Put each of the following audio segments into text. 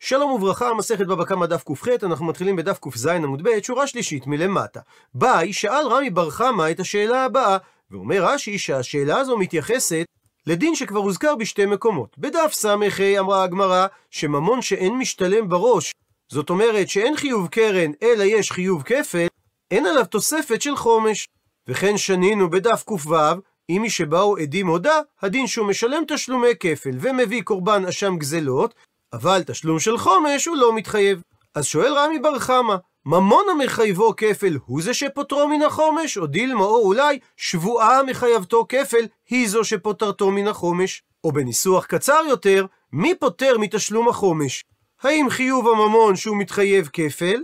שלום וברכה, מסכת בבא קמא דף ק"ח, אנחנו מתחילים בדף ק"ז עמוד ב', שורה שלישית מלמטה. ביי, שאל רמי בר חמא את השאלה הבאה, ואומר רש"י שהשאלה הזו מתייחסת לדין שכבר הוזכר בשתי מקומות. בדף ס"ה אמרה הגמרא שממון שאין משתלם בראש, זאת אומרת שאין חיוב קרן אלא יש חיוב כפל, אין עליו תוספת של חומש. וכן שנינו בדף ק"ו, אם מי שבאו עדים הודה, הדין שהוא משלם תשלומי כפל ומביא קורבן אשם גזלות, אבל תשלום של חומש הוא לא מתחייב. אז שואל רמי בר חמא, ממון המחייבו כפל הוא זה שפוטרו מן החומש, או דילמה או אולי שבועה מחייבתו כפל היא זו שפוטרתו מן החומש. או בניסוח קצר יותר, מי פוטר מתשלום החומש? האם חיוב הממון שהוא מתחייב כפל,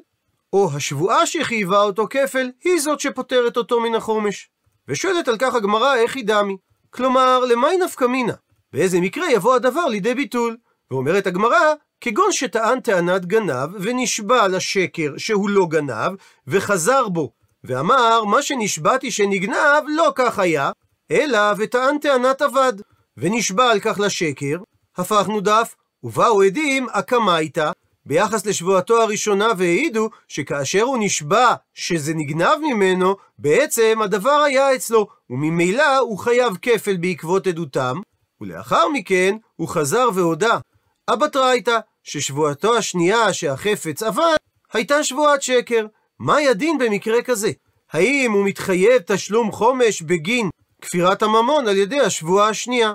או השבועה שחייבה אותו כפל היא זאת שפוטרת אותו מן החומש. ושואלת על כך הגמרא איך היא דמי. כלומר, למי נפקא מינה? באיזה מקרה יבוא הדבר לידי ביטול? ואומרת הגמרא, כגון שטען טענת גנב, ונשבע לשקר שהוא לא גנב, וחזר בו, ואמר, מה שנשבעתי שנגנב, לא כך היה, אלא וטען טענת אבד, ונשבע על כך לשקר, הפכנו דף, ובאו עדים אקמייתא, ביחס לשבועתו הראשונה והעידו שכאשר הוא נשבע שזה נגנב ממנו, בעצם הדבר היה אצלו, וממילא הוא חייב כפל בעקבות עדותם, ולאחר מכן הוא חזר והודה. אבטרייתא, ששבועתו השנייה שהחפץ עבד, הייתה שבועת שקר. מהי הדין במקרה כזה? האם הוא מתחייב תשלום חומש בגין כפירת הממון על ידי השבועה השנייה?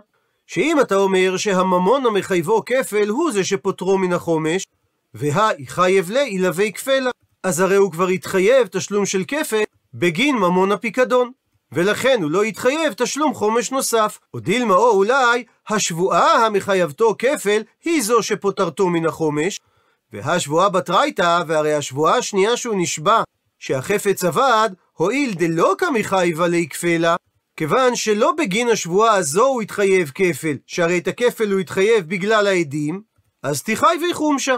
שאם אתה אומר שהממון המחייבו כפל הוא זה שפוטרו מן החומש, והאי חייב לי ילווה כפלה. אז הרי הוא כבר התחייב תשלום של כפל בגין ממון הפיקדון. ולכן הוא לא יתחייב תשלום חומש נוסף. או דילמה או אולי, השבועה המחייבתו כפל היא זו שפוטרתו מן החומש, והשבועה בתרייתא, והרי השבועה השנייה שהוא נשבע, שהחפץ אבד, הואיל דלא כמחייבה לי כפלה, כיוון שלא בגין השבועה הזו הוא התחייב כפל, שהרי את הכפל הוא התחייב בגלל העדים, אז תחייבי חומשה.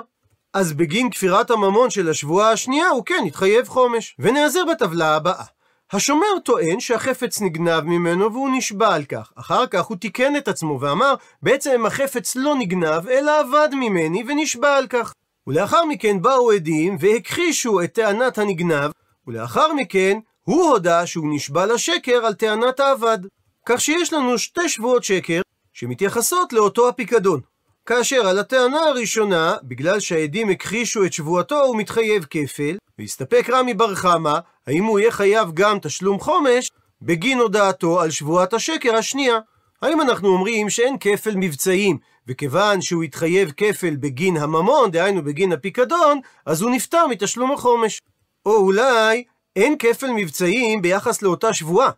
אז בגין כפירת הממון של השבועה השנייה הוא כן התחייב חומש. ונעזר בטבלה הבאה. השומר טוען שהחפץ נגנב ממנו והוא נשבע על כך. אחר כך הוא תיקן את עצמו ואמר, בעצם החפץ לא נגנב, אלא אבד ממני ונשבע על כך. ולאחר מכן באו עדים והכחישו את טענת הנגנב, ולאחר מכן הוא הודה שהוא נשבע לשקר על טענת האבד. כך שיש לנו שתי שבועות שקר שמתייחסות לאותו הפיקדון. כאשר על הטענה הראשונה, בגלל שהעדים הכחישו את שבועתו, הוא מתחייב כפל, והסתפק רמי בר חמא, האם הוא יהיה חייב גם תשלום חומש, בגין הודעתו על שבועת השקר השנייה. האם אנחנו אומרים שאין כפל מבצעים, וכיוון שהוא התחייב כפל בגין הממון, דהיינו בגין הפיקדון, אז הוא נפטר מתשלום החומש. או אולי אין כפל מבצעים ביחס לאותה שבועה,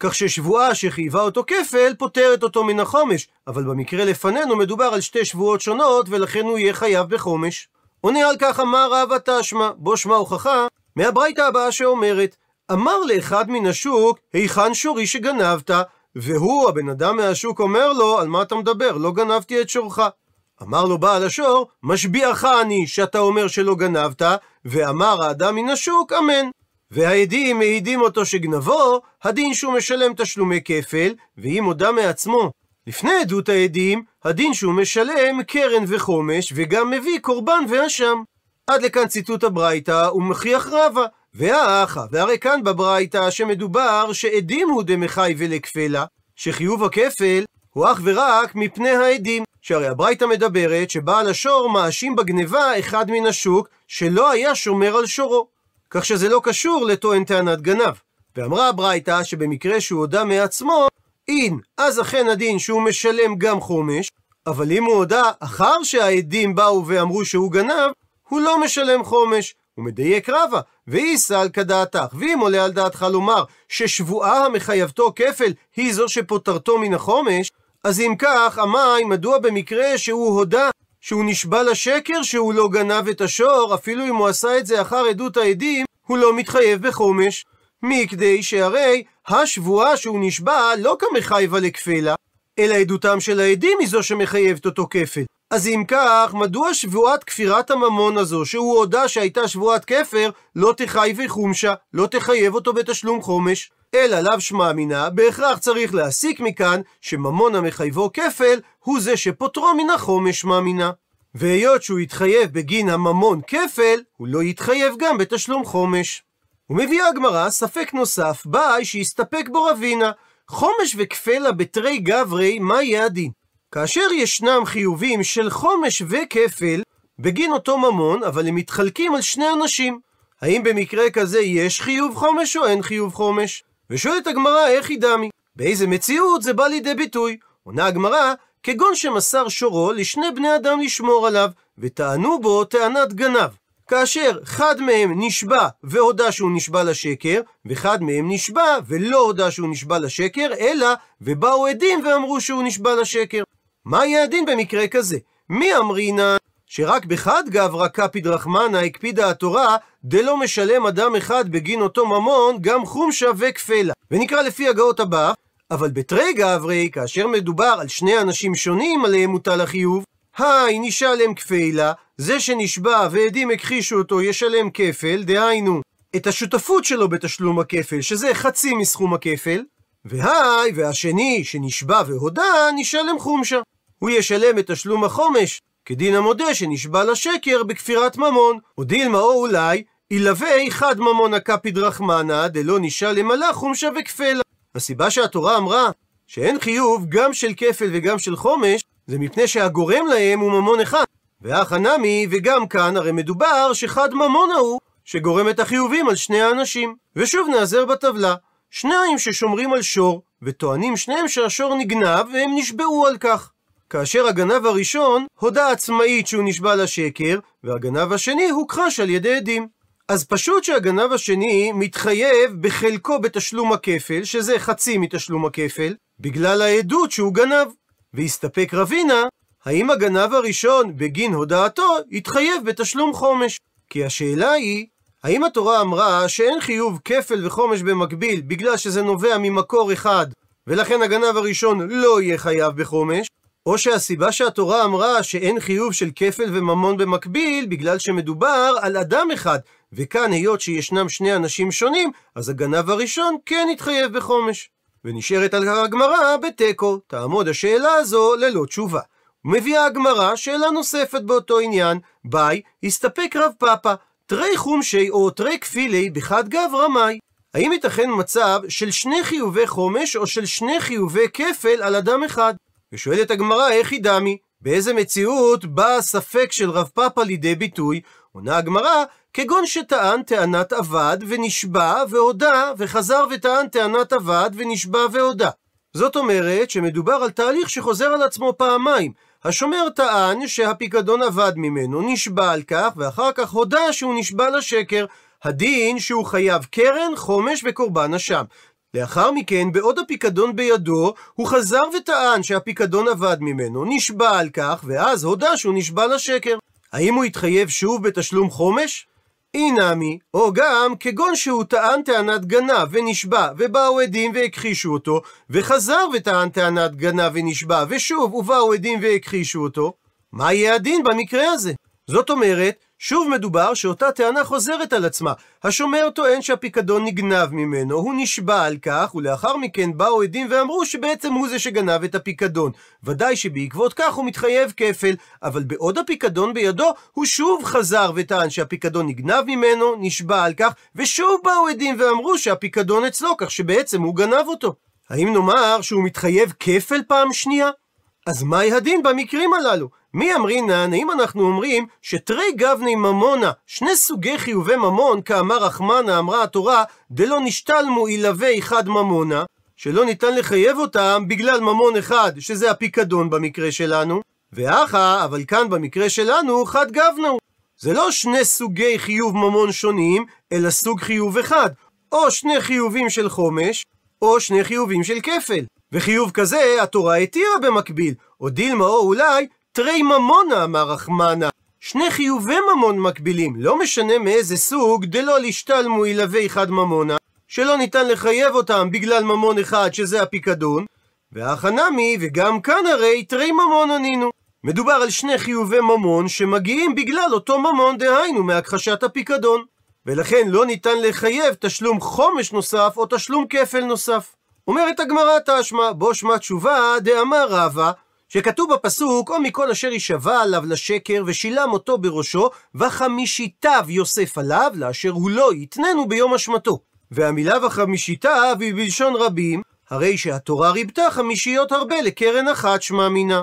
כך ששבועה שחייבה אותו כפל, פוטרת אותו מן החומש, אבל במקרה לפנינו מדובר על שתי שבועות שונות, ולכן הוא יהיה חייב בחומש. עונה על כך אמר רבא תשמע, בו שמע הוכחה, מהברייתא הבאה שאומרת, אמר לאחד מן השוק, היכן שורי שגנבת? והוא, הבן אדם מהשוק, אומר לו, על מה אתה מדבר? לא גנבתי את שורך. אמר לו בעל השור, משביעך אני שאתה אומר שלא גנבת, ואמר האדם מן השוק, אמן. והעדים מעידים אותו שגנבו, הדין שהוא משלם תשלומי כפל, ואם הודה מעצמו לפני עדות העדים, הדין שהוא משלם קרן וחומש, וגם מביא קורבן ואשם. עד לכאן ציטוט הברייתא, ומכריח רבה. והאחה, והרי כאן בברייתא שמדובר שעדים הוא דמחי ולכפלה, שחיוב הכפל הוא אך ורק מפני העדים. שהרי הברייתא מדברת שבעל השור מאשים בגניבה אחד מן השוק שלא היה שומר על שורו. כך שזה לא קשור לטוען טענת גנב. ואמרה הברייתא שבמקרה שהוא הודה מעצמו, אין, אז אכן הדין שהוא משלם גם חומש, אבל אם הוא הודה אחר שהעדים באו ואמרו שהוא גנב, הוא לא משלם חומש. הוא מדייק רבה, ואיסא על כדעתך, ואם עולה על דעתך לומר ששבועה המחייבתו כפל היא זו שפוטרתו מן החומש, אז אם כך, עמי, מדוע במקרה שהוא הודה שהוא נשבע לשקר שהוא לא גנב את השור, אפילו אם הוא עשה את זה אחר עדות העדים, הוא לא מתחייב בחומש. מכדי שהרי השבועה שהוא נשבע לא כמחייבה לכפלה, אלא עדותם של העדים היא זו שמחייבת אותו כפל. אז אם כך, מדוע שבועת כפירת הממון הזו, שהוא הודה שהייתה שבועת כפר, לא תחייב חומשה, לא תחייב אותו בתשלום חומש? אלא לאו שמע מינה, בהכרח צריך להסיק מכאן שממון המחייבו כפל, הוא זה שפוטרו מן החומש שמע מינה. והיות שהוא יתחייב בגין הממון כפל, הוא לא יתחייב גם בתשלום חומש. ומביאה הגמרא ספק נוסף, באי שיסתפק בו רבינה. חומש וכפלה בתרי גברי, מה יהיה הדין? כאשר ישנם חיובים של חומש וכפל בגין אותו ממון, אבל הם מתחלקים על שני אנשים. האם במקרה כזה יש חיוב חומש או אין חיוב חומש? ושואלת הגמרא, איך היא דמי? באיזה מציאות זה בא לידי ביטוי? עונה הגמרא, כגון שמסר שורו לשני בני אדם לשמור עליו, וטענו בו טענת גנב. כאשר אחד מהם נשבע והודה שהוא נשבע לשקר, ואחד מהם נשבע ולא הודה שהוא נשבע לשקר, אלא ובאו עדים ואמרו שהוא נשבע לשקר. מה יהיה הדין במקרה כזה? מי אמרינן שרק בחד גברא קפיד רחמנה הקפידה התורה דלא משלם אדם אחד בגין אותו ממון גם חומשה וכפלה. ונקרא לפי הגאות הבא, אבל בתרי גברי, כאשר מדובר על שני אנשים שונים עליהם מוטל החיוב, היי נשלם כפלה, זה שנשבע ועדים הכחישו אותו ישלם כפל, דהיינו, את השותפות שלו בתשלום הכפל, שזה חצי מסכום הכפל, והי, והשני שנשבע והודה, נשלם חומשה. הוא ישלם את תשלום החומש כדין המודה שנשבע לשקר בכפירת ממון, או דילמה או אולי, ילווה חד ממון הקפיד רחמנה, דלא נשלם עלה חומשה וכפלה. הסיבה שהתורה אמרה שאין חיוב גם של כפל וגם של חומש, זה מפני שהגורם להם הוא ממון אחד. ואח הנמי, וגם כאן הרי מדובר שחד ממון ההוא, שגורם את החיובים על שני האנשים. ושוב נעזר בטבלה. שניים ששומרים על שור, וטוענים שניהם שהשור נגנב, והם נשבעו על כך. כאשר הגנב הראשון הודה עצמאית שהוא נשבע לשקר, והגנב השני הוכחש על ידי עדים. אז פשוט שהגנב השני מתחייב בחלקו בתשלום הכפל, שזה חצי מתשלום הכפל, בגלל העדות שהוא גנב. והסתפק רבינה, האם הגנב הראשון, בגין הודאתו, התחייב בתשלום חומש? כי השאלה היא, האם התורה אמרה שאין חיוב כפל וחומש במקביל בגלל שזה נובע ממקור אחד, ולכן הגנב הראשון לא יהיה חייב בחומש, או שהסיבה שהתורה אמרה שאין חיוב של כפל וממון במקביל, בגלל שמדובר על אדם אחד, וכאן היות שישנם שני אנשים שונים, אז הגנב הראשון כן התחייב בחומש. ונשארת על הגמרא בתיקו, תעמוד השאלה הזו ללא תשובה. מביאה הגמרא שאלה נוספת באותו עניין, ביי, הסתפק רב פאפא, תרי חומשי או תרי כפילי בחד גב רמאי. האם ייתכן מצב של שני חיובי חומש או של שני חיובי כפל על אדם אחד? ושואלת הגמרא, איך היא דמי? באיזה מציאות בא הספק של רב פאפא לידי ביטוי? עונה הגמרא, כגון שטען טענת אבד ונשבע והודה, וחזר וטען טענת אבד ונשבע והודה. זאת אומרת שמדובר על תהליך שחוזר על עצמו פעמיים. השומר טען שהפיקדון אבד ממנו, נשבע על כך, ואחר כך הודה שהוא נשבע לשקר. הדין שהוא חייב קרן, חומש וקורבן אשם. לאחר מכן, בעוד הפיקדון בידו, הוא חזר וטען שהפיקדון אבד ממנו, נשבע על כך, ואז הודה שהוא נשבע לשקר. האם הוא התחייב שוב בתשלום חומש? אי נמי, או גם כגון שהוא טען טענת גנב ונשבע, ובאו עדים והכחישו אותו, וחזר וטען טענת גנב ונשבע, ושוב ובאו עדים והכחישו אותו, מה יהיה הדין במקרה הזה? זאת אומרת, שוב מדובר שאותה טענה חוזרת על עצמה. השומר טוען שהפיקדון נגנב ממנו, הוא נשבע על כך, ולאחר מכן באו עדים ואמרו שבעצם הוא זה שגנב את הפיקדון. ודאי שבעקבות כך הוא מתחייב כפל, אבל בעוד הפיקדון בידו, הוא שוב חזר וטען שהפיקדון נגנב ממנו, נשבע על כך, ושוב באו עדים ואמרו שהפיקדון אצלו, כך שבעצם הוא גנב אותו. האם נאמר שהוא מתחייב כפל פעם שנייה? אז מהי הדין במקרים הללו? מי אמרינן, האם אנחנו אומרים שתרי גבני ממונה, שני סוגי חיובי ממון, כאמר רחמנה, אמרה התורה, דלא נשתלמו ילווה אחד ממונה, שלא ניתן לחייב אותם בגלל ממון אחד, שזה הפיקדון במקרה שלנו, ואחא, אבל כאן במקרה שלנו, חד גבנו. זה לא שני סוגי חיוב ממון שונים, אלא סוג חיוב אחד, או שני חיובים של חומש, או שני חיובים של כפל. וחיוב כזה התורה התירה במקביל, או דילמה או אולי תרי ממונה, אמר רחמנה. שני חיובי ממון מקבילים, לא משנה מאיזה סוג, דלא לשתלמו ילווה אחד ממונה, שלא ניתן לחייב אותם בגלל ממון אחד, שזה הפיקדון, והחנמי, וגם כאן הרי תרי ממון ענינו. מדובר על שני חיובי ממון שמגיעים בגלל אותו ממון, דהיינו מהכחשת הפיקדון. ולכן לא ניתן לחייב תשלום חומש נוסף או תשלום כפל נוסף. אומרת הגמרא תשמע, בו שמע תשובה דאמר רבא, שכתוב בפסוק, או מכל אשר יישבע עליו לשקר ושילם אותו בראשו, וחמישיתיו יוסף עליו, לאשר הוא לא יתננו ביום אשמתו. והמילה וחמישיתיו היא בלשון רבים, הרי שהתורה ריבתה חמישיות הרבה לקרן אחת שמע מינה.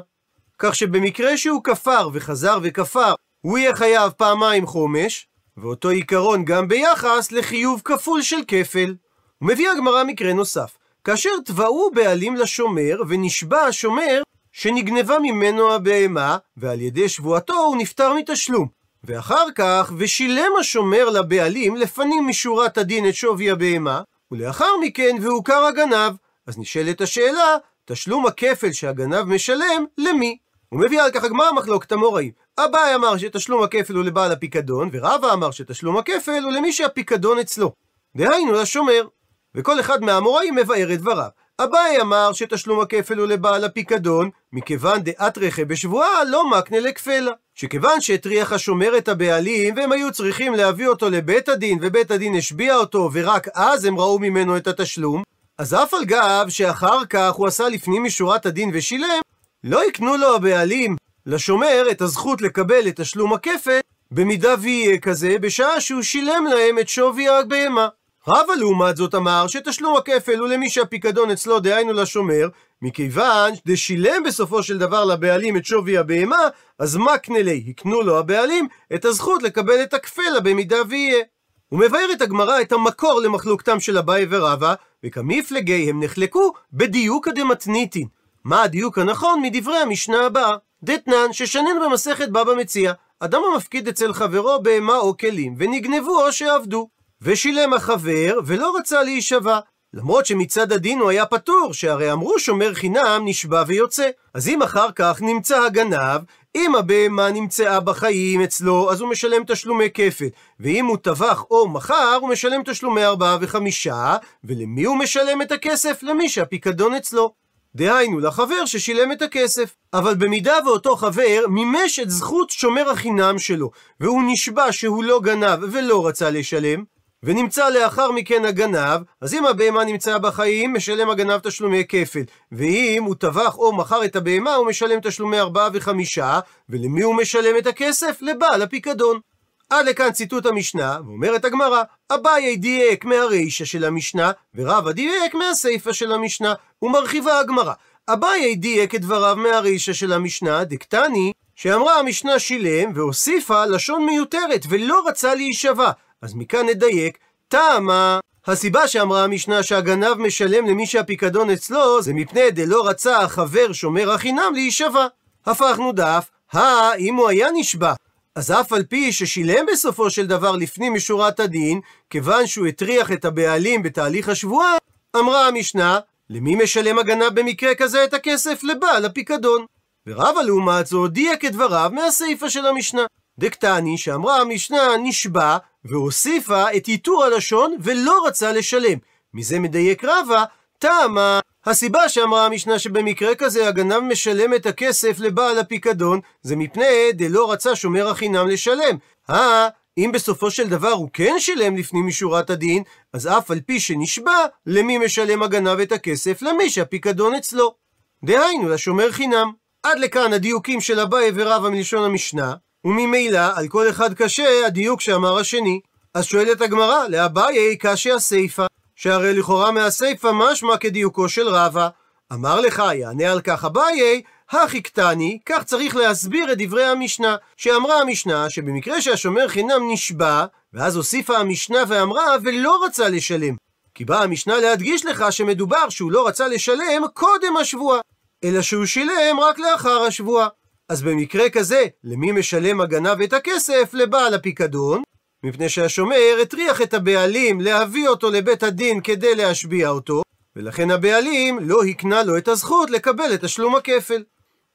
כך שבמקרה שהוא כפר וחזר וכפר, הוא יהיה חייב פעמיים חומש, ואותו עיקרון גם ביחס לחיוב כפול של כפל. ומביאה הגמרא מקרה נוסף. כאשר תבעו בעלים לשומר, ונשבע השומר שנגנבה ממנו הבהמה, ועל ידי שבועתו הוא נפטר מתשלום. ואחר כך, ושילם השומר לבעלים לפנים משורת הדין את שווי הבהמה, ולאחר מכן והוכר הגנב. אז נשאלת השאלה, תשלום הכפל שהגנב משלם, למי? הוא מביא על כך הגמרא מחלוקת המוראים. אביי אמר שתשלום הכפל הוא לבעל הפיקדון, ורבא אמר שתשלום הכפל הוא למי שהפיקדון אצלו. דהיינו לשומר. וכל אחד מהאמוראים מבאר את דבריו. אביי אמר שתשלום הכפל הוא לבעל הפיקדון, מכיוון דעת רכב בשבועה לא מקנה לכפלה. שכיוון שהטריח השומר את הבעלים, והם היו צריכים להביא אותו לבית הדין, ובית הדין השביע אותו, ורק אז הם ראו ממנו את התשלום, אז אף על גב שאחר כך הוא עשה לפנים משורת הדין ושילם, לא יקנו לו הבעלים לשומר את הזכות לקבל את תשלום הכפל, במידה ויהיה כזה, בשעה שהוא שילם להם את שווי הבהמה. רבא לעומת זאת אמר שתשלום הכפל הוא למי שהפיקדון אצלו, דהיינו לשומר, מכיוון דשילם בסופו של דבר לבעלים את שווי הבהמה, אז מקנה לי, הקנו לו הבעלים, את הזכות לקבל את הכפלה במידה ויהיה. הוא מבאר את הגמרא את המקור למחלוקתם של אביי ורבא, וכמפלגי הם נחלקו בדיוק הדמתניתין. מה הדיוק הנכון מדברי המשנה הבאה? דתנן ששנן במסכת בבא מציע, אדם המפקיד אצל חברו בהמה או כלים, ונגנבו או שעבדו. ושילם החבר, ולא רצה להישבע. למרות שמצד הדין הוא היה פטור, שהרי אמרו שומר חינם נשבע ויוצא. אז אם אחר כך נמצא הגנב, אם הבהמה נמצאה בחיים אצלו, אז הוא משלם תשלומי כפל. ואם הוא טבח או מכר, הוא משלם תשלומי ארבעה וחמישה, ולמי הוא משלם את הכסף? למי שהפיקדון אצלו. דהיינו, לחבר ששילם את הכסף. אבל במידה ואותו חבר מימש את זכות שומר החינם שלו, והוא נשבע שהוא לא גנב ולא רצה לשלם, ונמצא לאחר מכן הגנב, אז אם הבהמה נמצאה בחיים, משלם הגנב תשלומי כפל. ואם הוא טבח או מכר את הבהמה, הוא משלם תשלומי ארבעה וחמישה, ולמי הוא משלם את הכסף? לבעל הפיקדון. עד לכאן ציטוט המשנה, ואומרת הגמרא, אביי דייק מהרישא של המשנה, ורבא דייק מהסיפא של המשנה, ומרחיבה הגמרא. אביי דייק את דבריו מהרישא של המשנה, דקטני, שאמרה המשנה שילם, והוסיפה לשון מיותרת, ולא רצה להישבע. אז מכאן נדייק, טעמה, הסיבה שאמרה המשנה שהגנב משלם למי שהפיקדון אצלו, זה מפני דלא רצה החבר שומר החינם להישבע. הפכנו דף, הא, אם הוא היה נשבע, אז אף על פי ששילם בסופו של דבר לפנים משורת הדין, כיוון שהוא הטריח את הבעלים בתהליך השבועה, אמרה המשנה, למי משלם הגנב במקרה כזה את הכסף? לבעל הפיקדון. ורבא לעומת זאת דייק את דבריו מהסיפא של המשנה. דקטני שאמרה המשנה נשבע והוסיפה את עיטור הלשון ולא רצה לשלם. מזה מדייק רבא, טעמה הסיבה שאמרה המשנה שבמקרה כזה הגנב משלם את הכסף לבעל הפיקדון זה מפני דלא רצה שומר החינם לשלם. אה, אם בסופו של דבר הוא כן שילם לפנים משורת הדין, אז אף על פי שנשבע, למי משלם הגנב את הכסף? למי שהפיקדון אצלו. דהיינו, לשומר חינם. עד לכאן הדיוקים של אביי ורבא מלשון המשנה, וממילא על כל אחד קשה הדיוק שאמר השני. אז שואלת הגמרא, לאביי קשה הסיפא, שהרי לכאורה מהסיפא משמע כדיוקו של רבא. אמר לך, יענה על כך אביי, הכי קטני, כך צריך להסביר את דברי המשנה, שאמרה המשנה שבמקרה שהשומר חינם נשבע, ואז הוסיפה המשנה ואמרה ולא רצה לשלם. כי באה המשנה להדגיש לך שמדובר שהוא לא רצה לשלם קודם השבועה, אלא שהוא שילם רק לאחר השבועה. אז במקרה כזה, למי משלם הגנב את הכסף? לבעל הפיקדון, מפני שהשומר הטריח את הבעלים להביא אותו לבית הדין כדי להשביע אותו, ולכן הבעלים לא הקנה לו את הזכות לקבל את תשלום הכפל.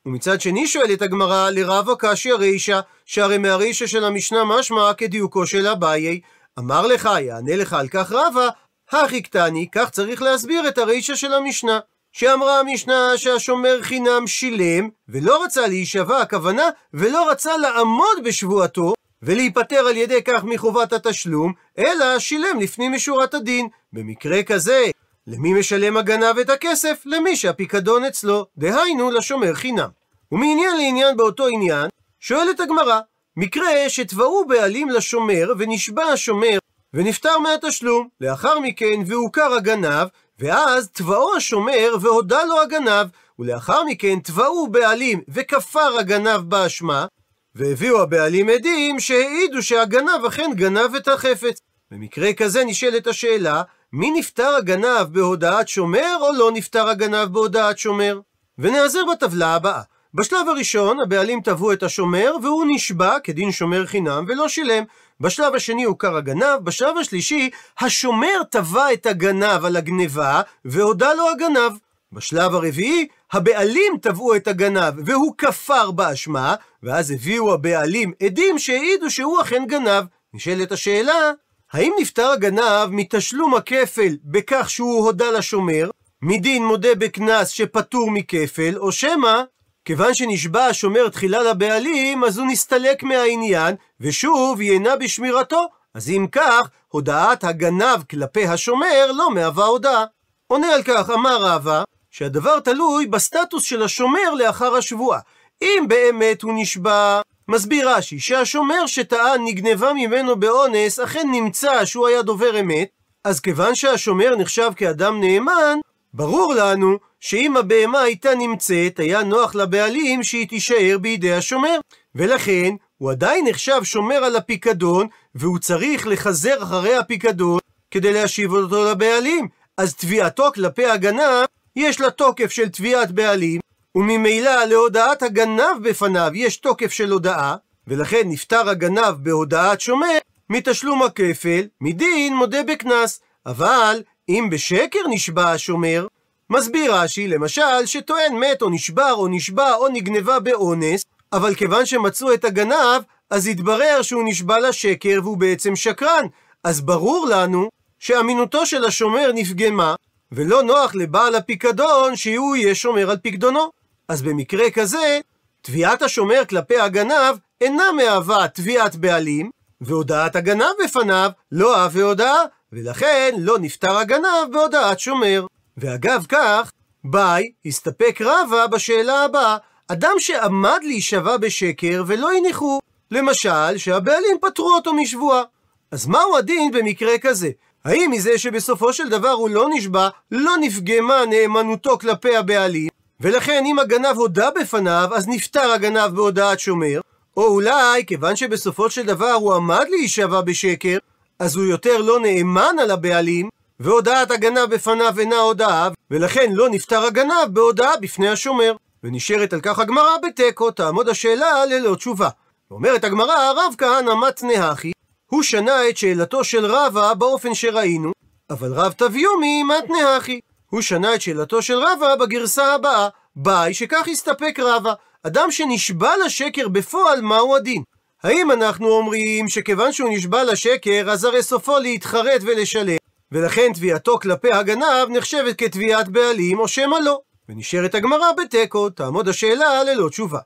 ומצד שני שואלת הגמרא לרב הקשיא רישא, שהרי מהרישא של המשנה משמע כדיוקו של אביי, אמר לך, יענה לך על כך רבא, הכי קטני, כך צריך להסביר את הרישא של המשנה. שאמרה המשנה שהשומר חינם שילם, ולא רצה להישבע הכוונה, ולא רצה לעמוד בשבועתו, ולהיפטר על ידי כך מחובת התשלום, אלא שילם לפנים משורת הדין. במקרה כזה, למי משלם הגנב את הכסף? למי שהפיקדון אצלו, דהיינו לשומר חינם. ומעניין לעניין באותו עניין, שואלת הגמרא, מקרה שתבעו בעלים לשומר, ונשבע השומר, ונפטר מהתשלום. לאחר מכן והוכר הגנב, ואז תבעו השומר והודה לו הגנב, ולאחר מכן תבעו בעלים וכפר הגנב באשמה, והביאו הבעלים עדים שהעידו שהגנב אכן גנב את החפץ. במקרה כזה נשאלת השאלה, מי נפטר הגנב בהודעת שומר, או לא נפטר הגנב בהודעת שומר? ונעזר בטבלה הבאה. בשלב הראשון הבעלים תבעו את השומר והוא נשבע כדין שומר חינם ולא שילם. בשלב השני הוכר הגנב, בשלב השלישי השומר תבע את הגנב על הגניבה והודה לו הגנב. בשלב הרביעי הבעלים תבעו את הגנב והוא כפר באשמה ואז הביאו הבעלים עדים שהעידו שהוא אכן גנב. נשאלת השאלה, האם נפטר הגנב מתשלום הכפל בכך שהוא הודה לשומר, מדין מודה בקנס שפטור מכפל, או שמא כיוון שנשבע השומר תחילה לבעלים, אז הוא נסתלק מהעניין, ושוב ייהנה בשמירתו. אז אם כך, הודעת הגנב כלפי השומר לא מהווה הודעה. עונה על כך, אמר רבא, שהדבר תלוי בסטטוס של השומר לאחר השבועה. אם באמת הוא נשבע, מסביר רש"י שהשומר שטען נגנבה ממנו באונס אכן נמצא שהוא היה דובר אמת, אז כיוון שהשומר נחשב כאדם נאמן, ברור לנו שאם הבהמה הייתה נמצאת, היה נוח לבעלים שהיא תישאר בידי השומר. ולכן, הוא עדיין נחשב שומר על הפיקדון, והוא צריך לחזר אחרי הפיקדון כדי להשיב אותו לבעלים. אז תביעתו כלפי הגנב, יש לה תוקף של תביעת בעלים, וממילא להודעת הגנב בפניו יש תוקף של הודאה, ולכן נפטר הגנב בהודעת שומר מתשלום הכפל, מדין מודה בקנס. אבל אם בשקר נשבע השומר, מסביר רש"י, למשל, שטוען מת או נשבר או נשבע או נגנבה באונס, אבל כיוון שמצאו את הגנב, אז התברר שהוא נשבע לשקר והוא בעצם שקרן. אז ברור לנו שאמינותו של השומר נפגמה, ולא נוח לבעל הפיקדון שהוא יהיה שומר על פיקדונו. אז במקרה כזה, תביעת השומר כלפי הגנב אינה מהווה תביעת בעלים, והודעת הגנב בפניו לא אהב והודאה, ולכן לא נפטר הגנב בהודעת שומר. ואגב כך, ביי, הסתפק רבא בשאלה הבאה, אדם שעמד להישבע בשקר ולא הניחו, למשל, שהבעלים פטרו אותו משבועה. אז מהו הדין במקרה כזה? האם מזה שבסופו של דבר הוא לא נשבע, לא נפגמה נאמנותו כלפי הבעלים, ולכן אם הגנב הודה בפניו, אז נפטר הגנב בהודעת שומר, או אולי, כיוון שבסופו של דבר הוא עמד להישבע בשקר, אז הוא יותר לא נאמן על הבעלים, והודעת הגנב בפניו אינה הודאה, ולכן לא נפטר הגנב בהודעה בפני השומר. ונשארת על כך הגמרא בתיקו, תעמוד השאלה ללא תשובה. אומרת הגמרא, רב כהנא מתנה הכי, הוא שנה את שאלתו של רבא באופן שראינו, אבל רב תביומי מתנה הכי. הוא שנה את שאלתו של רבא בגרסה הבאה, ביי שכך הסתפק רבא. אדם שנשבע לשקר בפועל, מהו הדין? האם אנחנו אומרים שכיוון שהוא נשבע לשקר, אז הרי סופו להתחרט ולשלם, ולכן תביעתו כלפי הגנב נחשבת כתביעת בעלים, או שמא לא. ונשארת הגמרא בתיקו, תעמוד השאלה ללא תשובה.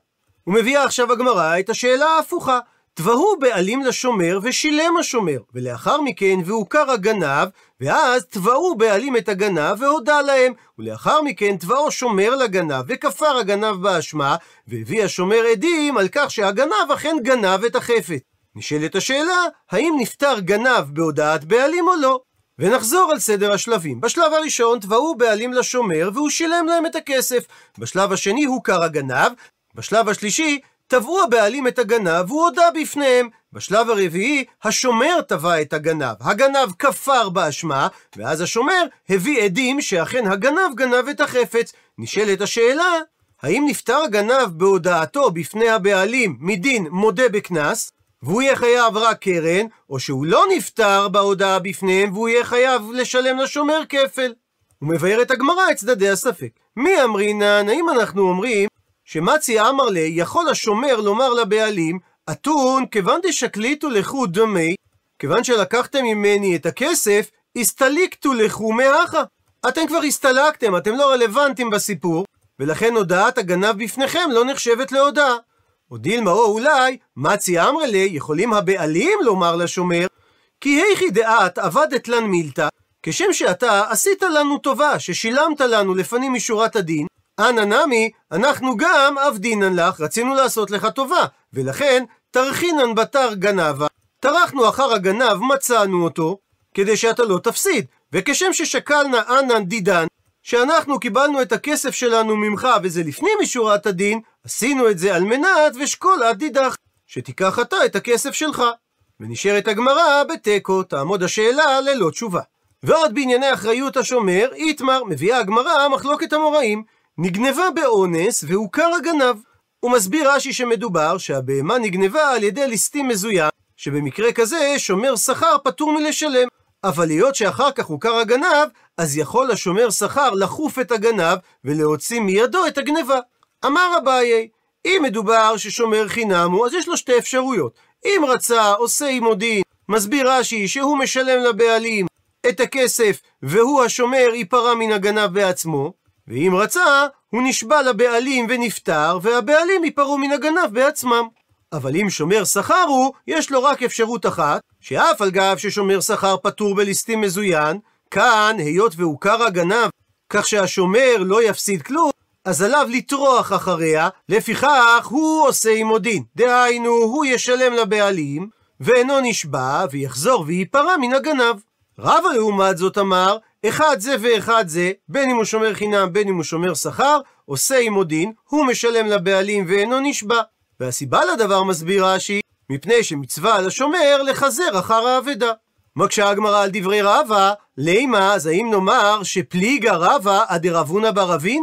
ומביאה עכשיו הגמרא את השאלה ההפוכה. תבהו בעלים לשומר ושילם השומר, ולאחר מכן והוכר הגנב, ואז תבעו בעלים את הגנב והודה להם, ולאחר מכן תבעו שומר לגנב, וכפר הגנב באשמה, והביא השומר עדים על כך שהגנב אכן גנב את החפץ. נשאלת השאלה, האם נפטר גנב בהודעת בעלים או לא? ונחזור על סדר השלבים. בשלב הראשון תבעו בעלים לשומר והוא שילם להם את הכסף. בשלב השני הוכר הגנב. בשלב השלישי תבעו הבעלים את הגנב והוא הודה בפניהם. בשלב הרביעי השומר תבע את הגנב. הגנב כפר באשמה, ואז השומר הביא עדים שאכן הגנב גנב את החפץ. נשאלת השאלה, האם נפטר הגנב בהודעתו בפני הבעלים מדין מודה בקנס? והוא יהיה חייב רק קרן, או שהוא לא נפטר בהודעה בפניהם והוא יהיה חייב לשלם לשומר כפל. הוא מבאר את הגמרא את צדדי הספק. מי אמרינן, האם אנחנו אומרים שמצי אמר לי, יכול השומר לומר לבעלים, אתון, כיוון דשקליטו לכו דמי, כיוון שלקחתם ממני את הכסף, הסתליקתו לכו מאחה. אתם כבר הסתלקתם, אתם לא רלוונטיים בסיפור, ולכן הודעת הגנב בפניכם לא נחשבת להודעה. או דילמה או אולי, מצי אמרי לי, יכולים הבעלים לומר לשומר, כי היכי דעת עבדת לן מילתא, כשם שאתה עשית לנו טובה, ששילמת לנו לפנים משורת הדין, אנא נמי, אנחנו גם אבדינן לך, רצינו לעשות לך טובה, ולכן תרחינן בתר גנבה. טרחנו אחר הגנב, מצאנו אותו, כדי שאתה לא תפסיד. וכשם ששקלנה אנן דידן, שאנחנו קיבלנו את הכסף שלנו ממך וזה לפנים משורת הדין, עשינו את זה על מנת ושקול עד דידך, שתיקח אתה את הכסף שלך. ונשארת הגמרא בתיקו, תעמוד השאלה ללא תשובה. ועוד בענייני אחריות השומר, איתמר, מביאה הגמרא מחלוקת המוראים, נגנבה באונס והוכר הגנב. הוא מסביר רש"י שמדובר שהבהמה נגנבה על ידי ליסטים מזוין, שבמקרה כזה שומר שכר פטור מלשלם. אבל היות שאחר כך הוכר הגנב, אז יכול השומר שכר לחוף את הגנב ולהוציא מידו את הגנבה. אמר אביי, אם מדובר ששומר חינם הוא, אז יש לו שתי אפשרויות. אם רצה, עושה עמו דין, מסביר רש"י שהוא משלם לבעלים את הכסף והוא השומר ייפרע מן הגנב בעצמו, ואם רצה, הוא נשבע לבעלים ונפטר, והבעלים ייפרעו מן הגנב בעצמם. אבל אם שומר שכר הוא, יש לו רק אפשרות אחת, שאף על גב ששומר שכר פטור בליסטים מזוין, כאן, היות והוכר הגנב, כך שהשומר לא יפסיד כלום, אז עליו לטרוח אחריה, לפיכך הוא עושה עמו דין. דהיינו, הוא ישלם לבעלים, ואינו נשבע, ויחזור וייפרע מן הגנב. רבא לעומת זאת אמר, אחד זה ואחד זה, בין אם הוא שומר חינם, בין אם הוא שומר שכר, עושה עמו דין, הוא משלם לבעלים ואינו נשבע. והסיבה לדבר מסביר רש"י, מפני שמצווה על השומר לחזר אחר האבדה. מקשה הגמרא על דברי רבא, לימה, אז האם נאמר שפליגה רבא אדרבונה ברבין?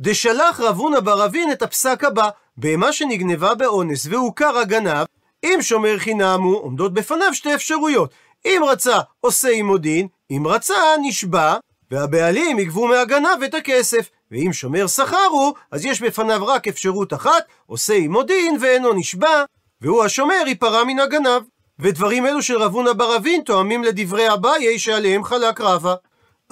דשלח רבונה ברבין את הפסק הבא, בהמה שנגנבה באונס והוכר הגנב, אם שומר חינם הוא, עומדות בפניו שתי אפשרויות. אם רצה, עושה עמו דין, אם רצה, נשבע, והבעלים יגבו מהגנב את הכסף. ואם שומר שכר הוא, אז יש בפניו רק אפשרות אחת, עושה עמו דין ואינו נשבע, והוא השומר ייפרע מן הגנב. ודברים אלו של רבונה ברבין תואמים לדברי אביי שעליהם חלק רבא.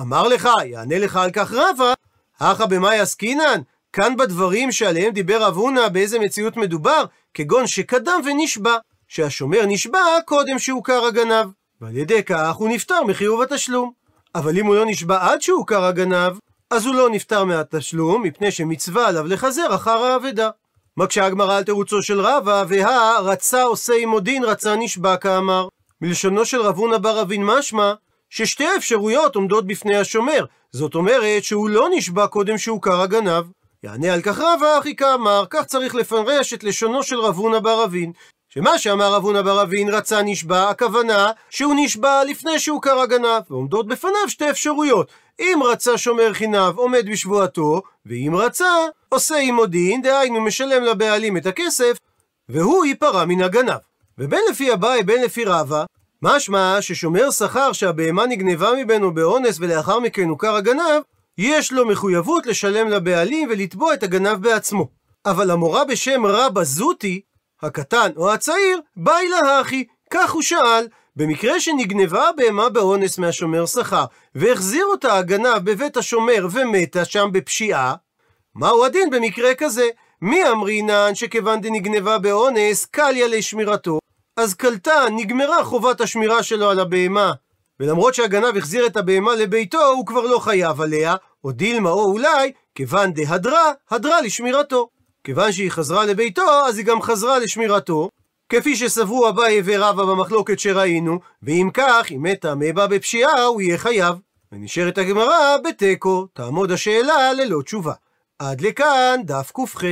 אמר לך, יענה לך על כך רבא, הכא במאי עסקינן? כאן בדברים שעליהם דיבר רב הונא באיזה מציאות מדובר, כגון שקדם ונשבע, שהשומר נשבע קודם שהוכר הגנב, ועל ידי כך הוא נפטר מחיוב התשלום. אבל אם הוא לא נשבע עד שהוכר הגנב, אז הוא לא נפטר מהתשלום, מפני שמצווה עליו לחזר אחר האבדה. מקשה הגמרא על תירוצו של רבא, והא רצה עושה עמו דין, רצה נשבע כאמר. מלשונו של רב הונא בר אבין משמע, ששתי האפשרויות עומדות בפני השומר, זאת אומרת שהוא לא נשבע קודם שהוכר הגנב. יענה על כך רבא, אחי כאמר, כך צריך לפרש את לשונו של רב הונא בר אבין. שמה שאמר רב הונא בר אבין רצה נשבע, הכוונה שהוא נשבע לפני שהוכר הגנב, ועומדות בפניו שתי אפשרויות. אם רצה שומר חינב עומד בשבועתו, ואם רצה עושה עמו דין, דהיינו משלם לבעלים את הכסף, והוא ייפרע מן הגנב. ובין לפי אביי בין לפי רבא, משמע ששומר שכר שהבהמה נגנבה ממנו באונס ולאחר מכן הוכר הגנב, יש לו מחויבות לשלם לבעלים ולתבוע את הגנב בעצמו. אבל המורה בשם רבא זוטי, הקטן או הצעיר, באי להכי, כך הוא שאל, במקרה שנגנבה הבהמה באונס מהשומר שכר, והחזיר אותה הגנב בבית השומר ומתה שם בפשיעה, מהו הדין במקרה כזה? מי אמרינן שכיוון דנגנבה באונס, קליה לשמירתו, אז קלטה, נגמרה חובת השמירה שלו על הבהמה. ולמרות שהגנב החזיר את הבהמה לביתו, הוא כבר לא חייב עליה, או דילמה או אולי, כיוון דהדרה, הדרה לשמירתו. כיוון שהיא חזרה לביתו, אז היא גם חזרה לשמירתו, כפי שסברו אביי ורבא במחלוקת שראינו, ואם כך, אם מתה מבה בפשיעה, הוא יהיה חייב. ונשארת הגמרא בתיקו, תעמוד השאלה ללא תשובה. עד לכאן דף ק"ח.